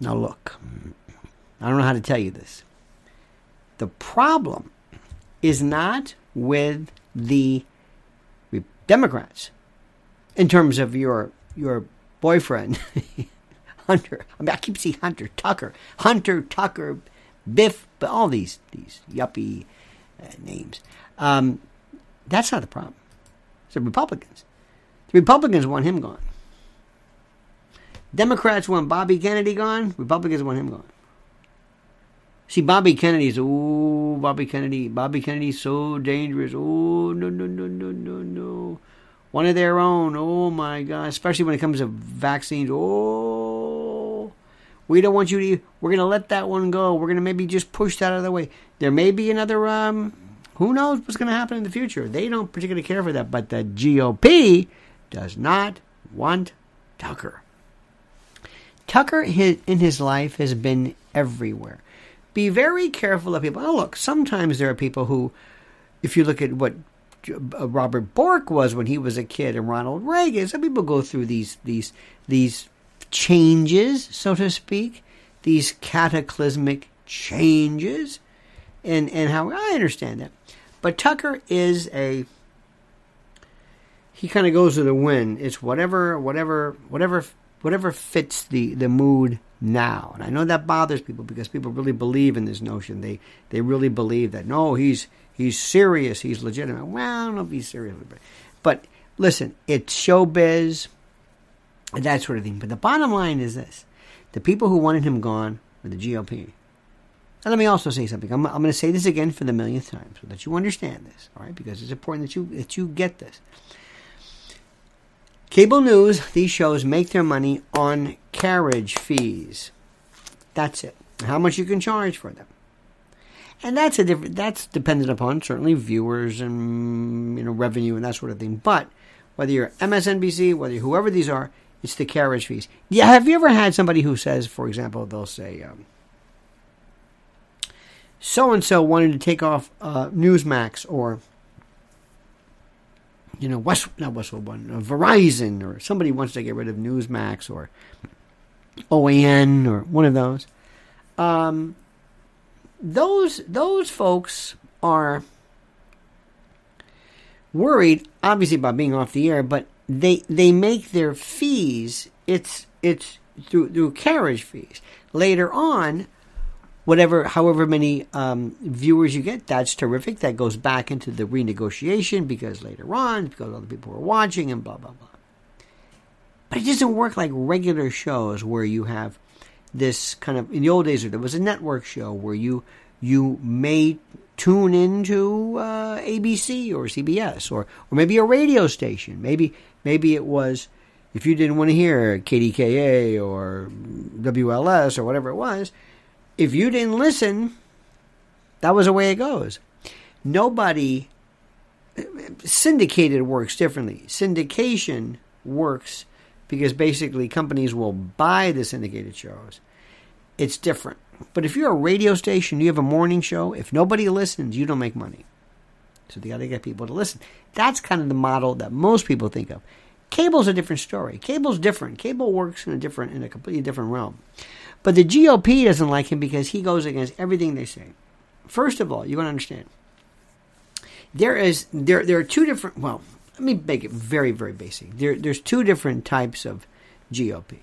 Now, look, I don't know how to tell you this. The problem is not with the Democrats in terms of your your boyfriend, Hunter. I mean, I keep saying Hunter Tucker, Hunter Tucker, Biff, but all these these yuppie uh, names. Um, that's not the problem. It's the Republicans. The Republicans want him gone. Democrats want Bobby Kennedy gone. Republicans want him gone. See, Bobby Kennedy's, oh, Bobby Kennedy, Bobby Kennedy's so dangerous. Oh, no, no, no, no, no, no. One of their own. Oh, my God. Especially when it comes to vaccines. Oh, we don't want you to, we're going to let that one go. We're going to maybe just push that out of the way. There may be another, um, who knows what's going to happen in the future. They don't particularly care for that, but the GOP does not want Tucker. Tucker in his life has been everywhere. Be very careful of people. Oh, look, sometimes there are people who, if you look at what uh, Robert Bork was when he was a kid and Ronald Reagan, some people go through these these these changes, so to speak, these cataclysmic changes, and and how I understand that. But Tucker is a he kind of goes with the wind. It's whatever, whatever, whatever whatever fits the, the mood now. And I know that bothers people because people really believe in this notion. They they really believe that no, he's he's serious, he's legitimate. Well, don't if he's serious, but but listen, it's showbiz, and that sort of thing. But the bottom line is this: the people who wanted him gone were the GOP. And let me also say something. I'm, I'm going to say this again for the millionth time so that you understand this, all right? Because it's important that you that you get this. Cable news, these shows make their money on carriage fees. That's it. How much you can charge for them. And that's a different that's dependent upon certainly viewers and you know revenue and that sort of thing. But whether you're MSNBC, whether you're whoever these are, it's the carriage fees. Yeah, have you ever had somebody who says, for example, they'll say, so and so wanted to take off uh, Newsmax or you know, West not Westwood One, uh, Verizon, or somebody wants to get rid of Newsmax or OAN or one of those. Um, those those folks are worried, obviously, about being off the air, but they they make their fees. It's it's through through carriage fees. Later on, whatever, however many um, viewers you get, that's terrific. That goes back into the renegotiation because later on, because other people are watching and blah blah blah. But it doesn't work like regular shows where you have this kind of. In the old days, there was a network show where you you may tune into uh, ABC or CBS or or maybe a radio station. Maybe maybe it was if you didn't want to hear KDKA or WLS or whatever it was if you didn't listen, that was the way it goes. Nobody syndicated works differently. Syndication works because basically companies will buy the syndicated shows. It's different. But if you're a radio station, you have a morning show, if nobody listens, you don't make money. So they got to get people to listen. That's kind of the model that most people think of. Cable's a different story. Cable's different. Cable works in a different in a completely different realm. But the GOP doesn't like him because he goes against everything they say. First of all, you're going to understand. There is there there are two different. Well, let me make it very very basic. There there's two different types of GOP.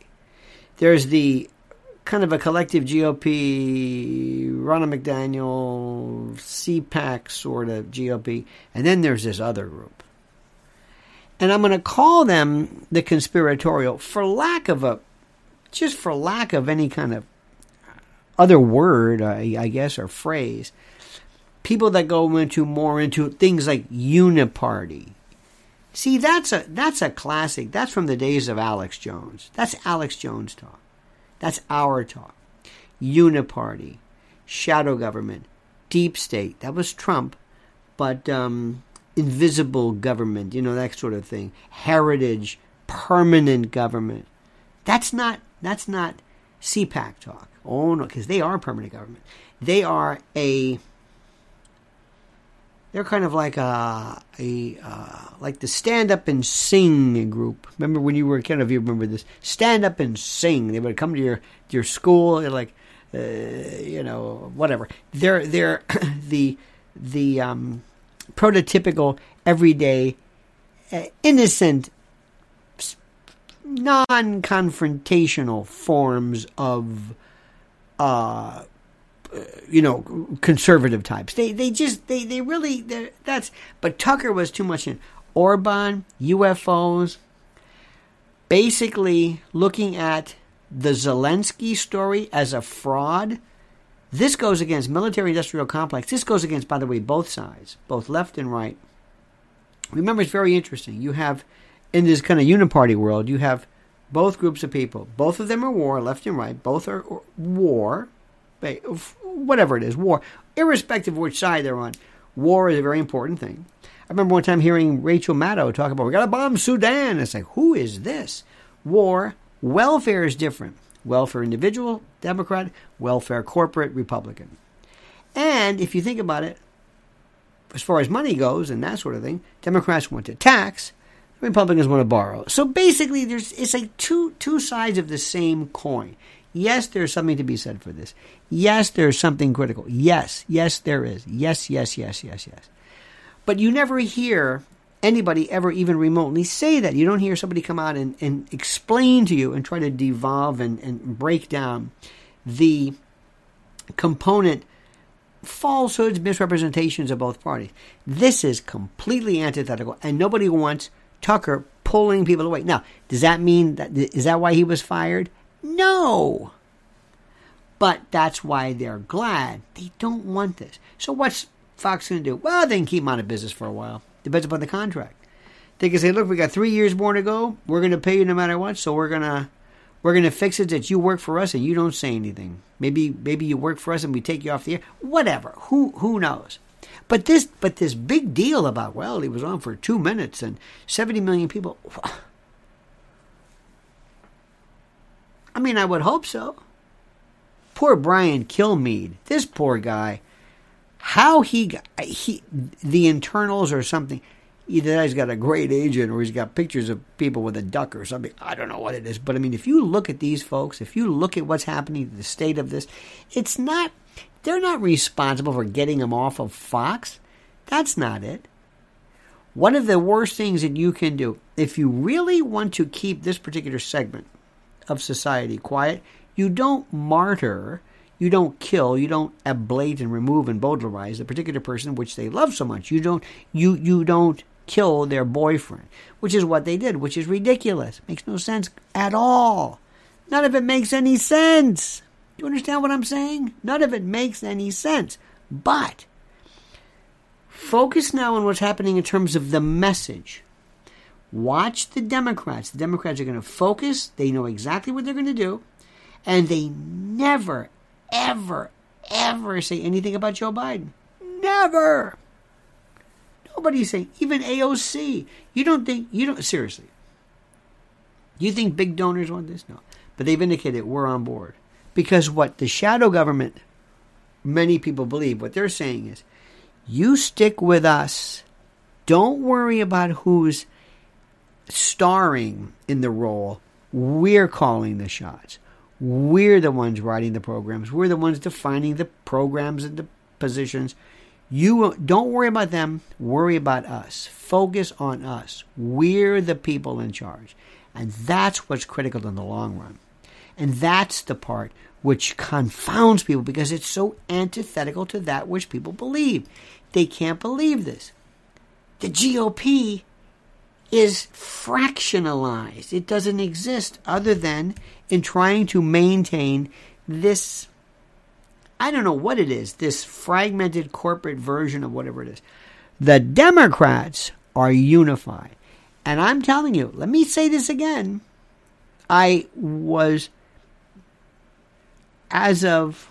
There's the kind of a collective GOP, Ronna McDaniel, CPAC sort of GOP, and then there's this other group. And I'm going to call them the conspiratorial for lack of a just for lack of any kind of other word, I, I guess, or phrase, people that go into more into things like uniparty. See, that's a that's a classic. That's from the days of Alex Jones. That's Alex Jones talk. That's our talk. Uniparty, shadow government, deep state. That was Trump, but um, invisible government. You know that sort of thing. Heritage, permanent government. That's not that's not CPAC talk. Oh no, because they are permanent government. They are a they're kind of like a, a uh, like the stand up and sing group. Remember when you were a kid? If you remember this, stand up and sing. They would come to your your school. They're like, uh, you know, whatever. They're they're the the um, prototypical everyday uh, innocent non-confrontational forms of uh, you know conservative types. They they just they they really that's but tucker was too much in orban ufos basically looking at the zelensky story as a fraud. This goes against military industrial complex. This goes against by the way both sides both left and right. Remember it's very interesting. You have in this kind of uniparty world you have both groups of people both of them are war left and right both are war whatever it is, war, irrespective of which side they're on. War is a very important thing. I remember one time hearing Rachel Maddow talk about, we got to bomb Sudan. It's like, who is this? War, welfare is different. Welfare individual, Democrat, welfare corporate, Republican. And if you think about it, as far as money goes and that sort of thing, Democrats want to tax, Republicans want to borrow. So basically, there's it's like two two sides of the same coin. Yes, there's something to be said for this. Yes, there's something critical. Yes, yes, there is. Yes, yes, yes, yes, yes. But you never hear anybody ever even remotely say that. You don't hear somebody come out and, and explain to you and try to devolve and, and break down the component falsehoods, misrepresentations of both parties. This is completely antithetical, and nobody wants Tucker pulling people away. Now, does that mean that is that why he was fired? No. But that's why they're glad. They don't want this. So what's Fox going to do? Well, they can keep him out of business for a while. Depends upon the contract. They can say, "Look, we got three years more to go. We're going to pay you no matter what. So we're gonna we're gonna fix it that you work for us and you don't say anything. Maybe maybe you work for us and we take you off the air. Whatever. Who who knows? But this but this big deal about well, he was on for two minutes and seventy million people. I mean, I would hope so. Poor Brian Kilmeade, this poor guy, how he he the internals or something. Either he's got a great agent or he's got pictures of people with a duck or something. I don't know what it is, but I mean, if you look at these folks, if you look at what's happening, the state of this, it's not. They're not responsible for getting him off of Fox. That's not it. One of the worst things that you can do, if you really want to keep this particular segment of society quiet. You don't martyr, you don't kill, you don't ablate and remove and bowdlerize the particular person which they love so much. You don't you you don't kill their boyfriend, which is what they did, which is ridiculous. Makes no sense at all. None of it makes any sense. Do you understand what I'm saying? None of it makes any sense. But focus now on what's happening in terms of the message. Watch the Democrats. The Democrats are going to focus. They know exactly what they're going to do. And they never, ever, ever say anything about Joe Biden. Never. Nobody's saying, even AOC. You don't think, you don't, seriously. You think big donors want this? No. But they've indicated we're on board. Because what the shadow government, many people believe, what they're saying is, you stick with us. Don't worry about who's starring in the role, we're calling the shots. We're the ones writing the programs. We're the ones defining the programs and the positions. You don't worry about them, worry about us. Focus on us. We're the people in charge. And that's what's critical in the long run. And that's the part which confounds people because it's so antithetical to that which people believe. They can't believe this. The GOP is fractionalized. It doesn't exist other than in trying to maintain this, I don't know what it is, this fragmented corporate version of whatever it is. The Democrats are unified. And I'm telling you, let me say this again. I was, as of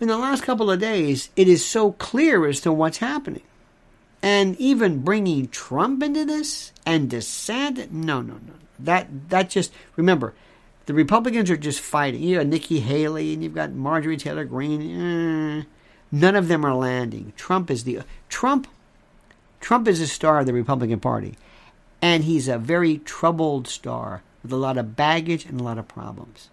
in the last couple of days, it is so clear as to what's happening. And even bringing Trump into this and DeSantis, no, no, no. That that just remember, the Republicans are just fighting. You got Nikki Haley and you've got Marjorie Taylor Greene. Eh. None of them are landing. Trump is the Trump. Trump is a star of the Republican Party, and he's a very troubled star with a lot of baggage and a lot of problems.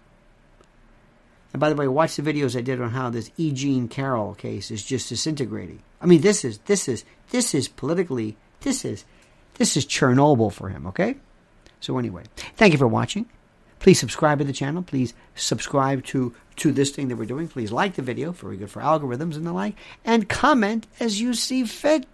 And by the way, watch the videos I did on how this E. Jean Carroll case is just disintegrating. I mean, this is this is this is politically this is this is Chernobyl for him. Okay. So anyway, thank you for watching. Please subscribe to the channel. Please subscribe to to this thing that we're doing. Please like the video, very good for algorithms and the like, and comment as you see fit.